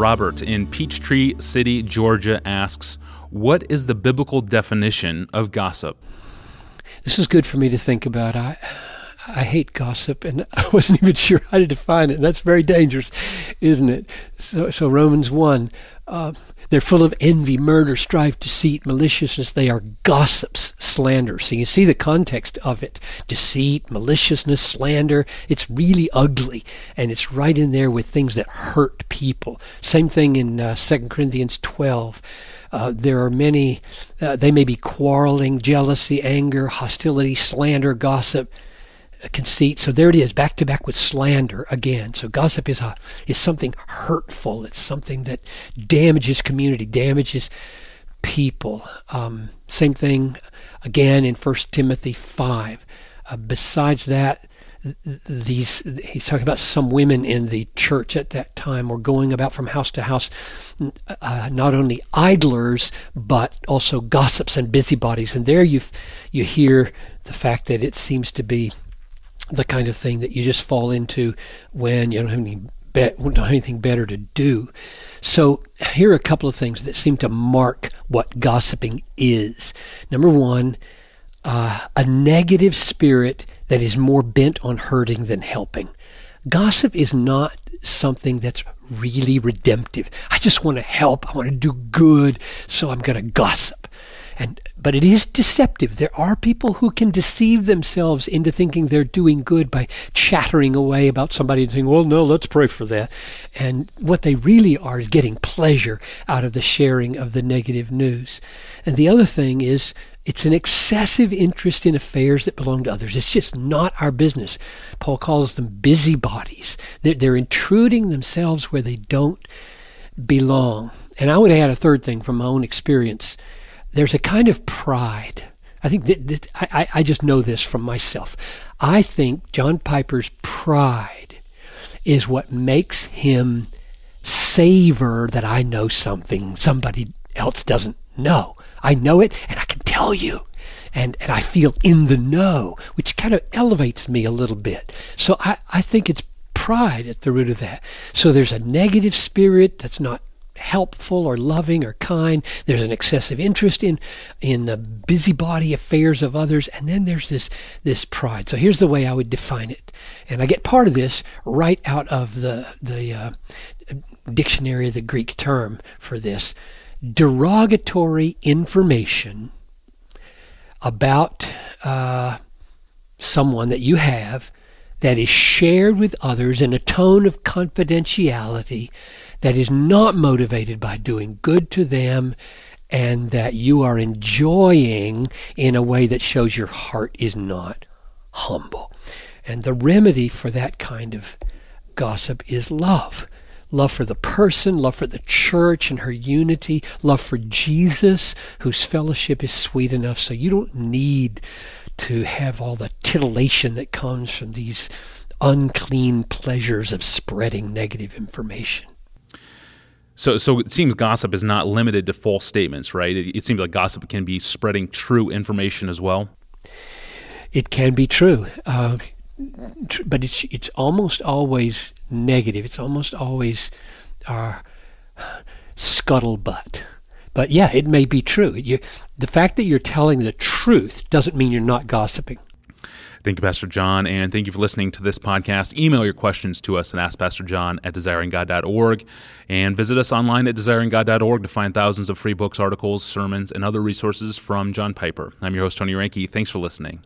Robert in Peachtree City, Georgia asks, What is the biblical definition of gossip? This is good for me to think about. I I hate gossip, and I wasn't even sure how to define it. And that's very dangerous, isn't it? So, so Romans one, uh, they're full of envy, murder, strife, deceit, maliciousness. They are gossips, slander. So you see the context of it: deceit, maliciousness, slander. It's really ugly, and it's right in there with things that hurt people. Same thing in uh, Second Corinthians twelve. Uh, there are many, uh, they may be quarreling, jealousy, anger, hostility, slander, gossip, conceit. So there it is, back to back with slander again. So gossip is a is something hurtful. It's something that damages community, damages people. Um, same thing again in First Timothy five. Uh, besides that, these he's talking about some women in the church at that time were going about from house to house uh, not only idlers but also gossips and busybodies and there you you hear the fact that it seems to be the kind of thing that you just fall into when you don't have any be- don't have anything better to do so here are a couple of things that seem to mark what gossiping is number one uh, a negative spirit that is more bent on hurting than helping. Gossip is not something that's really redemptive. I just want to help. I want to do good, so I'm going to gossip. And but it is deceptive. There are people who can deceive themselves into thinking they're doing good by chattering away about somebody and saying, "Well, no, let's pray for that." And what they really are is getting pleasure out of the sharing of the negative news. And the other thing is it's an excessive interest in affairs that belong to others. It's just not our business. Paul calls them busybodies. They're, they're intruding themselves where they don't belong. And I would add a third thing from my own experience. There's a kind of pride. I think that, that I, I just know this from myself. I think John Piper's pride is what makes him savor that I know something somebody else doesn't know. I know it and I can tell you. And, and I feel in the know, which kind of elevates me a little bit. So I, I think it's pride at the root of that. So there's a negative spirit that's not helpful or loving or kind. There's an excessive interest in in the busybody affairs of others, and then there's this this pride. So here's the way I would define it, and I get part of this right out of the the uh, dictionary, the Greek term for this derogatory information about uh, someone that you have that is shared with others in a tone of confidentiality that is not motivated by doing good to them and that you are enjoying in a way that shows your heart is not humble. And the remedy for that kind of gossip is love love for the person, love for the church and her unity, love for Jesus, whose fellowship is sweet enough. So you don't need to have all the titillation that comes from these unclean pleasures of spreading negative information. So, so it seems gossip is not limited to false statements, right? It, it seems like gossip can be spreading true information as well. It can be true. Uh, but it's it's almost always negative. It's almost always our scuttlebutt. But yeah, it may be true. You, the fact that you're telling the truth doesn't mean you're not gossiping. Thank you, Pastor John, and thank you for listening to this podcast. Email your questions to us and ask Pastor John at AskPastorJohn at desiringgod.org and visit us online at desiringgod.org to find thousands of free books, articles, sermons, and other resources from John Piper. I'm your host, Tony Reinke. Thanks for listening.